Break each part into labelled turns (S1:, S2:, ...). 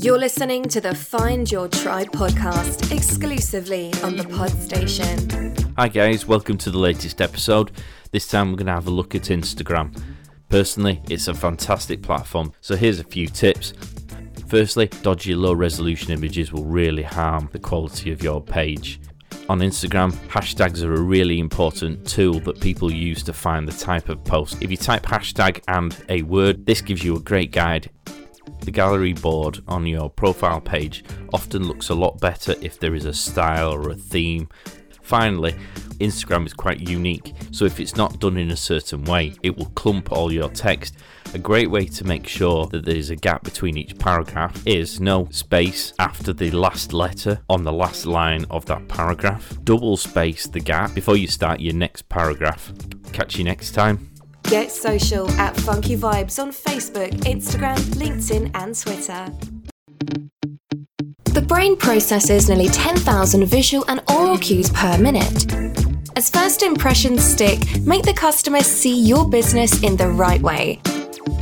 S1: You're listening to the Find Your Tribe podcast exclusively on the Pod Station.
S2: Hi, guys, welcome to the latest episode. This time we're going to have a look at Instagram. Personally, it's a fantastic platform, so here's a few tips. Firstly, dodgy low resolution images will really harm the quality of your page. On Instagram, hashtags are a really important tool that people use to find the type of post. If you type hashtag and a word, this gives you a great guide. The gallery board on your profile page often looks a lot better if there is a style or a theme. Finally, Instagram is quite unique, so if it's not done in a certain way, it will clump all your text. A great way to make sure that there is a gap between each paragraph is no space after the last letter on the last line of that paragraph. Double space the gap before you start your next paragraph. Catch you next time.
S1: Get social at Funky Vibes on Facebook, Instagram, LinkedIn, and Twitter. The brain processes nearly 10,000 visual and oral cues per minute. As first impressions stick, make the customer see your business in the right way.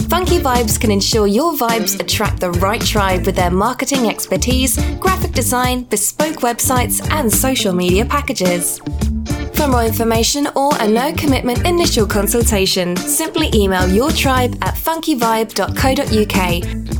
S1: Funky Vibes can ensure your vibes attract the right tribe with their marketing expertise, graphic design, bespoke websites, and social media packages. For more information or a no commitment initial consultation, simply email your tribe at funkyvibe.co.uk